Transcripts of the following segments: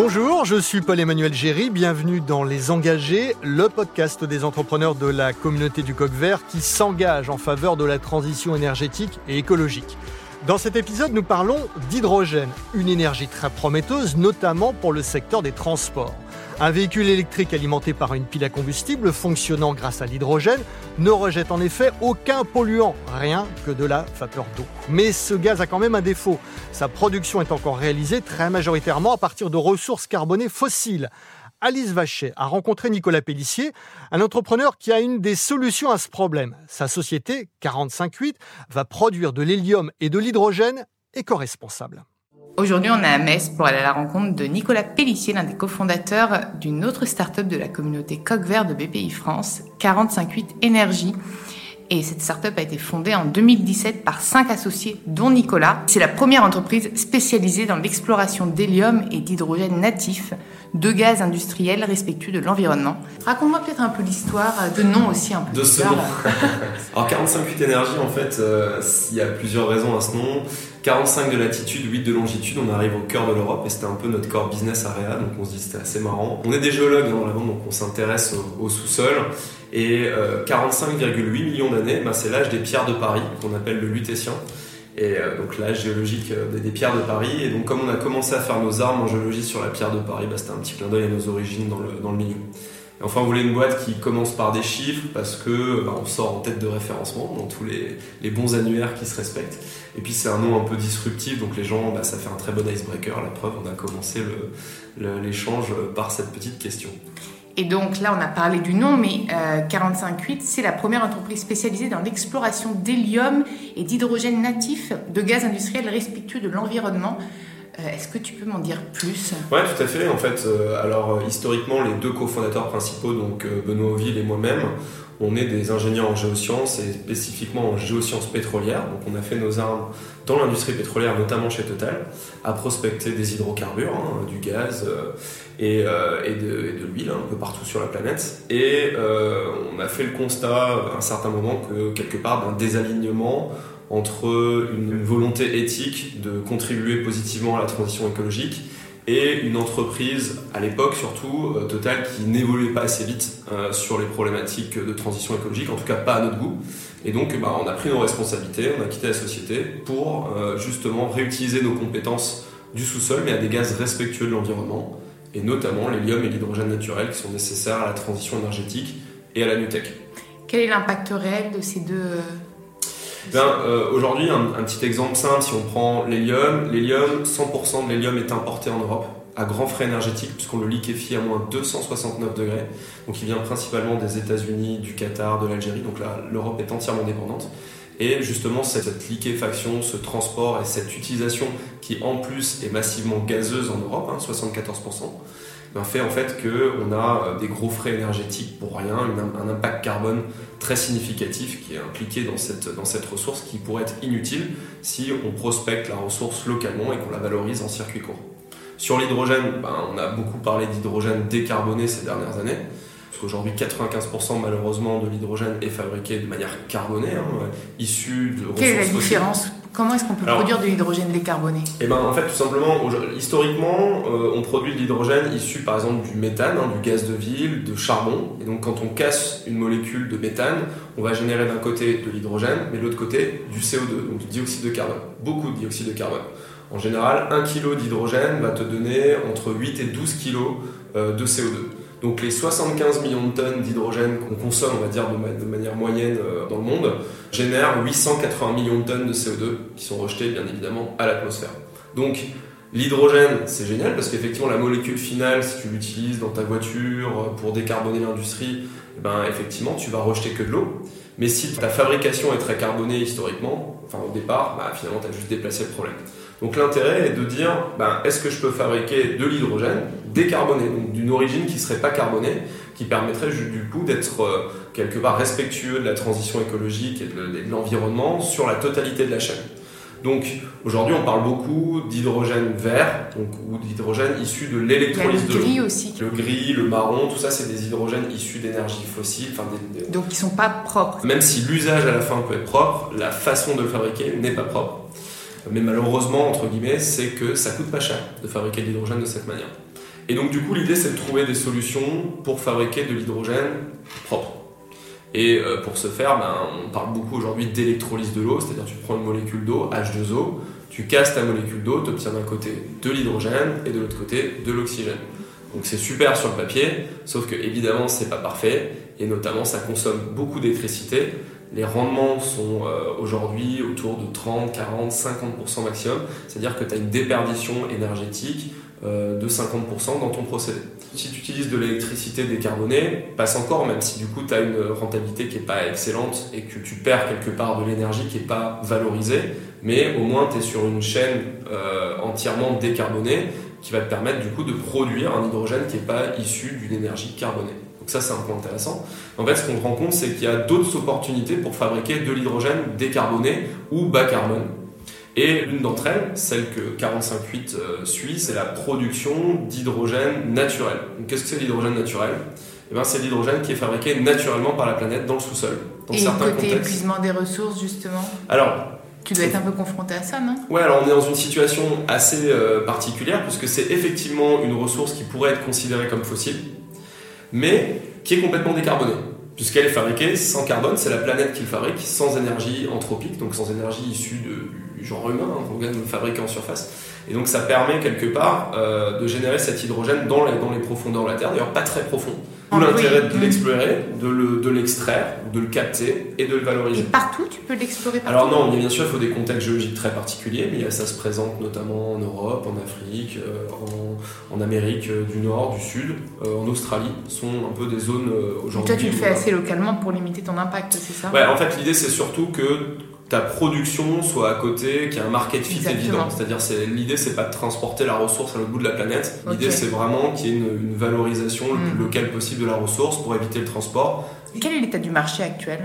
Bonjour, je suis Paul-Emmanuel Géry, bienvenue dans Les Engagés, le podcast des entrepreneurs de la communauté du coq vert qui s'engage en faveur de la transition énergétique et écologique. Dans cet épisode, nous parlons d'hydrogène, une énergie très prometteuse, notamment pour le secteur des transports. Un véhicule électrique alimenté par une pile à combustible fonctionnant grâce à l'hydrogène ne rejette en effet aucun polluant, rien que de la vapeur d'eau. Mais ce gaz a quand même un défaut. Sa production est encore réalisée très majoritairement à partir de ressources carbonées fossiles. Alice Vachet a rencontré Nicolas Pellissier, un entrepreneur qui a une des solutions à ce problème. Sa société, 458, va produire de l'hélium et de l'hydrogène éco-responsables. Aujourd'hui, on est à Metz pour aller à la rencontre de Nicolas Pellissier, l'un des cofondateurs d'une autre start-up de la communauté Coq Vert de BPI France, 458 Énergie. Et cette start-up a été fondée en 2017 par cinq associés, dont Nicolas. C'est la première entreprise spécialisée dans l'exploration d'hélium et d'hydrogène natif, deux gaz industriels respectueux de l'environnement. Raconte-moi peut-être un peu l'histoire, de nom aussi un peu. De ce nom. Alors 458 Énergie, en fait, euh, il y a plusieurs raisons à ce nom. 45 de latitude, 8 de longitude, on arrive au cœur de l'Europe et c'était un peu notre core business area, donc on se dit c'était assez marrant. On est des géologues dans la bande, donc on s'intéresse au, sous-sol. Et 45,8 euh, millions d'années, bah, c'est l'âge des pierres de Paris, qu'on appelle le lutétien. Et euh, donc l'âge géologique euh, des, pierres de Paris. Et donc comme on a commencé à faire nos armes en géologie sur la pierre de Paris, bah, c'était un petit clin d'œil à nos origines dans le, dans le milieu. Enfin, on voulait une boîte qui commence par des chiffres parce que bah, on sort en tête de référencement dans tous les, les, bons annuaires qui se respectent. Et puis c'est un nom un peu disruptif, donc les gens, bah, ça fait un très bon icebreaker. La preuve, on a commencé l'échange par cette petite question. Et donc là, on a parlé du nom, mais 458, euh, c'est la première entreprise spécialisée dans l'exploration d'hélium et d'hydrogène natif de gaz industriel respectueux de l'environnement. Euh, est-ce que tu peux m'en dire plus? Oui, tout à fait. En fait, euh, alors historiquement, les deux cofondateurs principaux, donc Benoît Oville et moi-même, on est des ingénieurs en géosciences et spécifiquement en géosciences pétrolières. Donc on a fait nos armes dans l'industrie pétrolière, notamment chez Total, à prospecter des hydrocarbures, hein, du gaz euh, euh, et, de, l'huile un peu partout sur la planète. Et euh, on a fait le constat à un certain moment que quelque part d'un désalignement entre une volonté éthique de contribuer positivement à la transition écologique et une entreprise, à l'époque surtout, euh, Total, qui n'évoluait pas assez vite euh, sur les problématiques de transition écologique, en tout cas pas à notre goût. Et donc, bah, on a pris nos responsabilités, on a quitté la société pour euh, justement réutiliser nos compétences du sous-sol, mais à des gaz respectueux de l'environnement, et notamment l'hélium et l'hydrogène naturel qui sont nécessaires à la transition énergétique et à la New. Quel est l'impact réel de ces deux ben, euh, Aujourd'hui, un, petit exemple simple, si on prend l'hélium, l'hélium, 100% de l'hélium est importé en Europe à grands frais énergétiques puisqu'on le liquéfie à moins 269 degrés. Donc il vient principalement des États-Unis, du Qatar, de l'Algérie. Donc là, l'Europe est entièrement dépendante. Et justement, cette, liquéfaction, ce transport et cette utilisation qui en plus est massivement gazeuse en Europe, 74%, hein, ben, fait en fait qu'on a euh, des gros frais énergétiques pour rien, un impact carbone très significatif qui est impliqué dans cette, ressource qui pourrait être inutile si on prospecte la ressource localement et qu'on la valorise en circuit court. Sur l'hydrogène, ben, on a beaucoup parlé d'hydrogène décarboné ces dernières années. Parce qu'aujourd'hui, 95% malheureusement de l'hydrogène est fabriqué de manière carbonée, hein, issu de ressources Quelle est la différence Comment est-ce qu'on peut produire de l'hydrogène décarboné? Eh ben, en fait, tout simplement, historiquement, euh, on produit de l'hydrogène issu par exemple du méthane, hein, du gaz de ville, de charbon. Et donc, quand on casse une molécule de méthane, on va générer d'un côté de l'hydrogène, mais de l'autre côté du CO2, donc du dioxyde de carbone. Beaucoup de dioxyde de carbone. En général, 1 kg d'hydrogène va te donner entre 8 et 12 kg euh, de CO2. Donc les 75 millions de tonnes d'hydrogène qu'on consomme, on va dire, de, manière moyenne euh, dans le monde, génèrent 880 millions de tonnes de CO2 qui sont rejetées, bien évidemment, à l'atmosphère. Donc l'hydrogène, c'est génial parce qu'effectivement, la molécule finale, si tu l'utilises dans ta voiture euh, pour décarboner l'industrie, eh ben, effectivement, tu vas rejeter que de l'eau. Mais si ta fabrication est très carbonée historiquement, enfin au départ, bah, finalement, tu as juste déplacé le problème. Donc l'intérêt est de dire, ben, est-ce que je peux fabriquer de l'hydrogène décarboné, donc d'une origine qui ne serait pas carbonée, qui permettrait du coup d'être euh, quelque part respectueux de la transition écologique et de, l'environnement sur la totalité de la chaîne. Donc aujourd'hui on parle beaucoup d'hydrogène vert donc, ou d'hydrogène issu de l'électrolyse de Le gris aussi. Le gris, le marron, tout ça c'est des hydrogènes issus d'énergie fossile. Donc ils sont pas propres. Même si l'usage à la fin peut être propre, la façon de le fabriquer n'est pas propre. Mais malheureusement, entre guillemets, c'est que ça coûte pas cher de fabriquer de l'hydrogène de cette manière. Et donc du coup, l'idée c'est de trouver des solutions pour fabriquer de l'hydrogène propre. Et euh, pour ce faire, ben, on parle beaucoup aujourd'hui d'électrolyse de l'eau, c'est-à-dire tu prends une molécule d'eau, H2O, tu casses ta molécule d'eau, tu obtiens d'un côté de l'hydrogène et de l'autre côté de l'oxygène. Donc c'est super sur le papier, sauf que évidemment c'est pas parfait et notamment ça consomme beaucoup d'électricité. Les rendements sont euh, aujourd'hui autour de 30, 40, 50% maximum, c'est-à-dire que tu as une déperdition énergétique euh, de 50% dans ton procédé. Si tu utilises de l'électricité décarbonée, passe encore, même si du coup tu as une rentabilité qui n'est pas excellente et que tu perds quelque part de l'énergie qui n'est pas valorisée, mais au moins tu es sur une chaîne euh, entièrement décarbonée qui va te permettre du coup de produire un hydrogène qui n'est pas issu d'une énergie carbonée. Donc ça c'est un point intéressant. En fait ce qu'on rend compte c'est qu'il y a d'autres opportunités pour fabriquer de l'hydrogène décarboné ou bas carbone. Et l'une d'entre elles, celle que 458 euh, suit, c'est la production d'hydrogène naturel. Qu'est-ce que c'est l'hydrogène naturel? Eh ben, C'est l'hydrogène qui est fabriqué naturellement par la planète dans le sous-sol. Dans Et certains côté épuisement des ressources, justement? Alors, tu dois être un peu confronté à ça, non? Ouais, alors on est dans une situation assez euh, particulière, puisque c'est effectivement une ressource qui pourrait être considérée comme fossile, mais qui est complètement décarbonée puisqu'elle est fabriquée sans carbone, c'est la planète qui le fabrique, sans énergie anthropique, donc sans énergie issue du genre humain, hein, le fabriqué en surface. Et donc ça permet quelque part euh, de générer cet hydrogène dans les, dans les profondeurs de la Terre, d'ailleurs pas très profond. D'où ah l'intérêt de l'explorer, de l'extraire, de, le capter et de le valoriser. Et partout, tu peux l'explorer partout Alors non, bien sûr, il faut des contextes géologiques très particuliers, mais ça se présente notamment en Europe, en Afrique, euh, en, Amérique euh, du Nord, du Sud, en Australie, sont un peu des zones aujourd'hui. Toi, tu le fais assez localement pour limiter ton impact, c'est ça? Ouais, en fait, l'idée, c'est surtout que ta production soit à côté, qu'il y ait un market fit évident. C'est-à-dire, c'est, l'idée, c'est pas de transporter la ressource à l'autre bout de la planète. L'idée, c'est vraiment qu'il y ait une, valorisation le plus mm. locale possible de la ressource pour éviter le transport. quel est l'état du marché actuel?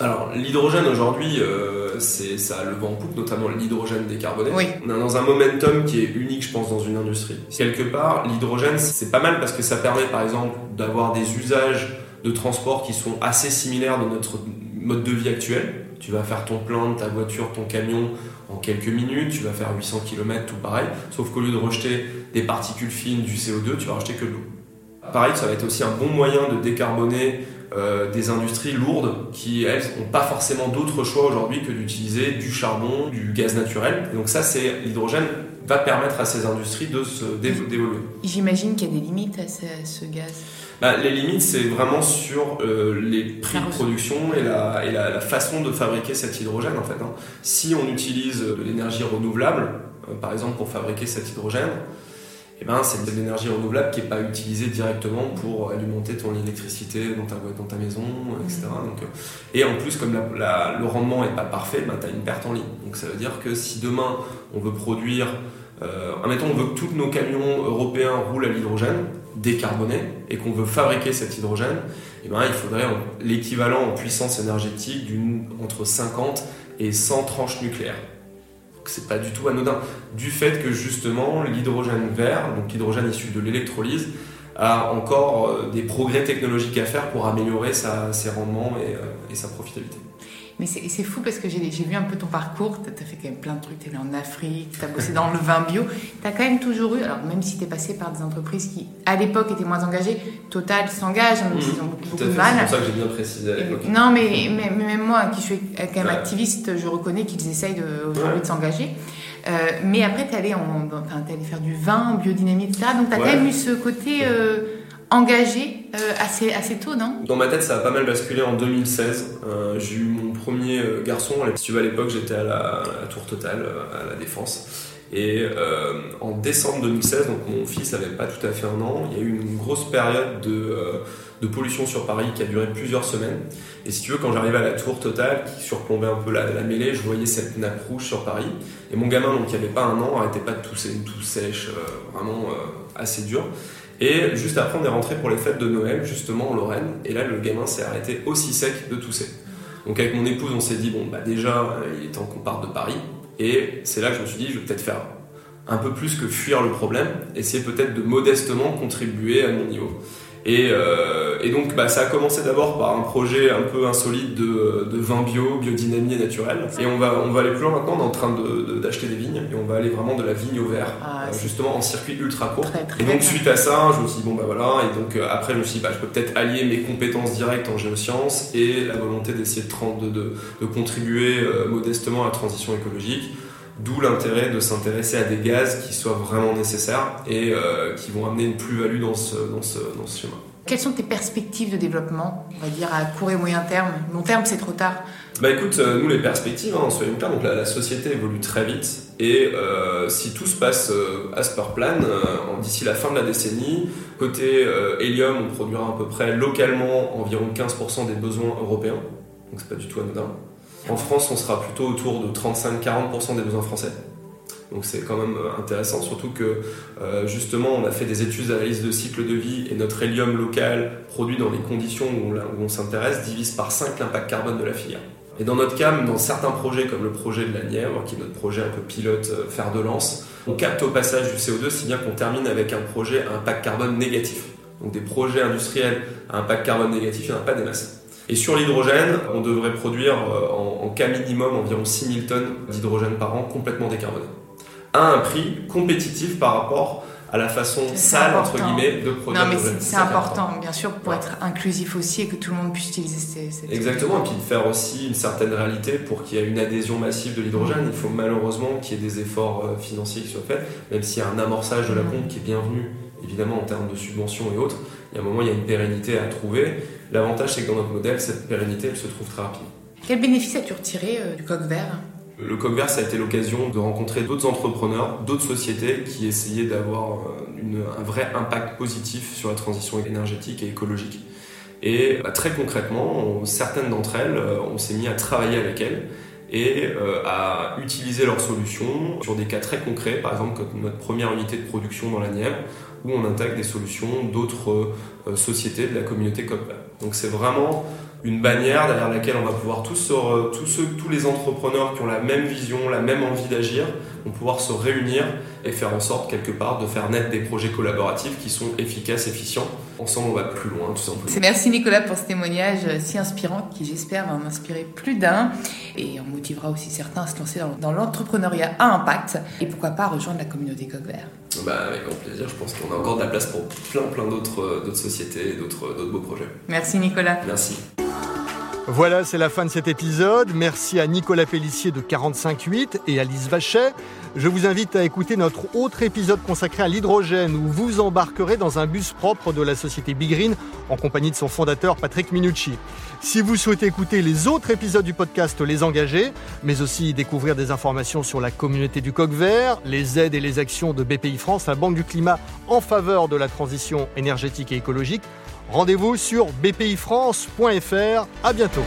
Alors, l'hydrogène aujourd'hui, euh, c'est, ça a le vent en poupe, notamment l'hydrogène décarboné. Oui. On est dans un momentum qui est unique, je pense, dans une industrie. Quelque part, l'hydrogène, c'est pas mal parce que ça permet, par exemple, d'avoir des usages de transport qui sont assez similaires de notre mode de vie actuel tu vas faire ton plein de ta voiture, ton camion en quelques minutes, tu vas faire 800 km, tout pareil, sauf qu'au lieu de rejeter des particules fines, du CO2, tu vas rejeter que de l'eau. Pareil, ça va être aussi un bon moyen de décarboner euh, des industries lourdes qui, elles, n'ont pas forcément d'autre choix aujourd'hui que d'utiliser du charbon, du gaz naturel. donc ça, c'est l'hydrogène va permettre à ces industries de se d'évoluer. J'imagine qu'il y a des limites à ce gaz. Bah, les limites, c'est vraiment sur euh, les prix de production et, la, et la, façon de fabriquer cet hydrogène. En fait, hein. Si on utilise de l'énergie renouvelable, euh, par exemple pour fabriquer cet hydrogène, eh ben, c'est de l'énergie renouvelable qui n'est pas utilisée directement pour alimenter ton électricité dans ta, dans ta maison, etc. Donc, euh, et en plus, comme le rendement n'est pas parfait, ben, tu as une perte en ligne. Donc ça veut dire que si demain on veut produire, euh, admettons, on veut que tous nos camions européens roulent à l'hydrogène, décarboné et qu'on veut fabriquer cet hydrogène, eh ben, il faudrait l'équivalent en puissance énergétique d'une entre 50 et 100 tranches nucléaires. C'est pas du tout anodin. Du fait que justement l'hydrogène vert, donc l'hydrogène issu de l'électrolyse, a encore euh, des progrès technologiques à faire pour améliorer ses rendements et euh, sa profitabilité. Mais c'est fou parce que j'ai vu un peu ton parcours. Tu as fait quand même plein de trucs. Tu es allé en Afrique, tu as bossé dans le vin bio. Tu as quand même toujours eu, alors même si tu es passé par des entreprises qui, à l'époque, étaient moins engagées, Total s'engage, hein, ils ont beaucoup, de mal. C'est pour ça que j'ai bien précisé à l'époque. Non, mais, mais, même moi, qui suis quand même activiste, je reconnais qu'ils essayent aujourd'hui de s'engager. Euh, mais après, tu es, allé, allé faire du vin, biodynamie, etc. Donc, tu as quand même eu ce côté. Euh, engagé euh, assez, assez tôt, non? Dans ma tête, ça a pas mal basculé en 2016. Euh, j'ai eu mon premier euh, garçon. Si tu veux, à l'époque, j'étais à la, Tour Totale, à la Défense. Et en décembre 2016, donc mon fils n'avait pas tout à fait un an, il y a eu une grosse période de, de, pollution sur Paris qui a duré plusieurs semaines. Et si tu veux, quand j'arrivais à la tour totale, qui surplombait un peu la, mêlée, je voyais cette nappe rouge sur Paris. Et mon gamin, donc qui avait pas un an, arrêtait pas de tousser, une tousse sèche, vraiment assez dure. Et juste après, on est rentré pour les fêtes de Noël, justement en Lorraine. Et là, le gamin s'est arrêté aussi sec de tousser. Donc avec mon épouse, on s'est dit, bon, bah déjà, euh, il est temps qu'on parte de Paris. Et c'est là que je me suis dit, je vais peut-être faire un peu plus que fuir le problème, essayer peut-être de modestement contribuer à mon niveau. Et, euh, et donc, bah, ça a commencé d'abord par un projet un peu insolite de, de vin bio, biodynamie et naturel. Et on va, on va aller plus loin maintenant, on est en train d'acheter de, des vignes, et on va aller vraiment de la vigne au verre, Ah, euh, justement en circuit ultra court. Très, très Et donc bien. suite à ça, je me suis dit bon bah voilà, et donc euh, après je me suis dit bah je peux peut-être allier mes compétences directes en géosciences et la volonté d'essayer de, de, de, de contribuer euh, modestement à la transition écologique. D'où l'intérêt de s'intéresser à des gaz qui soient vraiment nécessaires et euh, qui vont amener une plus-value dans ce, dans, ce, dans ce schéma. Quelles sont tes perspectives de développement, on va dire à court et moyen terme? Long terme, c'est trop tard. Bah écoute, euh, nous les perspectives, hein, soyons clairs, donc la, la société évolue très vite et euh, si tout se passe euh, as per plan, d'ici la fin de la décennie, côté hélium, on produira à peu près localement environ 15% des besoins européens, donc c'est pas du tout anodin. En France, on sera plutôt autour de 35-40% des besoins français. Donc c'est quand même euh, intéressant, surtout que euh, justement on a fait des études d'analyse de cycle de vie et notre hélium local produit dans les conditions où on, s'intéresse divise par 5 l'impact carbone de la filière. Et dans notre cas, dans certains projets comme le projet de la Nièvre, qui est notre projet un peu pilote euh, fer de lance, on capte au passage du CO2 si bien qu'on termine avec un projet à impact carbone négatif. Donc des projets industriels à impact carbone négatif, il n'y en a pas des masses. Et sur l'hydrogène, on devrait produire euh, en, en cas minimum environ 6000 tonnes d'hydrogène par an complètement décarboné. À un prix compétitif par rapport à la façon sale, entre guillemets, de produire Non, mais c'est important, bien sûr, pour Ouais. être inclusif aussi et que tout le monde puisse utiliser ces. Exactement, et puis de faire aussi une certaine réalité pour qu'il y ait une adhésion massive de l'hydrogène. Il faut malheureusement qu'il y ait des efforts euh, financiers qui soient faits, même s'il y a un amorçage de la pompe qui est bienvenu, évidemment en termes de subventions et autres. Il y a un moment, il y a une pérennité à trouver. L'avantage, c'est que dans notre modèle, cette pérennité, elle se trouve très rapide. Quel bénéfice as-tu retiré euh, du coq vert? Le Coq ça a été l'occasion de rencontrer d'autres entrepreneurs, d'autres sociétés qui essayaient d'avoir euh, un vrai impact positif sur la transition énergétique et écologique. Et bah, très concrètement, on- certaines d'entre elles, euh, on s'est mis à travailler avec elles et euh, à utiliser leurs solutions sur des cas très concrets, par exemple comme notre première unité de production dans la Nièvre, où on intègre des solutions d'autres euh, sociétés de la communauté Coq Donc c'est vraiment une bannière derrière laquelle on va pouvoir tous, tous les entrepreneurs qui ont la même vision, la même envie d'agir, vont pouvoir se réunir et faire en sorte quelque part de faire naître des projets collaboratifs qui sont efficaces, efficients. Ensemble, on va plus loin, tout simplement. Merci Nicolas pour ce témoignage si inspirant qui j'espère va en inspirer plus d'un et en motivera aussi certains à se lancer dans, l'entrepreneuriat à impact et pourquoi pas rejoindre la communauté coq vert. Bah, avec grand plaisir, je pense qu'on a encore de la place pour plein plein d'autres euh, sociétés et d'autres beaux projets. Merci Nicolas. Merci. Voilà, c'est la fin de cet épisode. Merci à Nicolas Pellissier de 45.8 et Alice Vachet. Je vous invite à écouter notre autre épisode consacré à l'hydrogène où vous embarquerez dans un bus propre de la société Big Green en compagnie de son fondateur Patrick Minucci. Si vous souhaitez écouter les autres épisodes du podcast Les Engagés, mais aussi découvrir des informations sur la communauté du coq vert, les aides et les actions de BPI France, la Banque du Climat en faveur de la transition énergétique et écologique, Rendez-vous sur bpifrance.fr. À bientôt.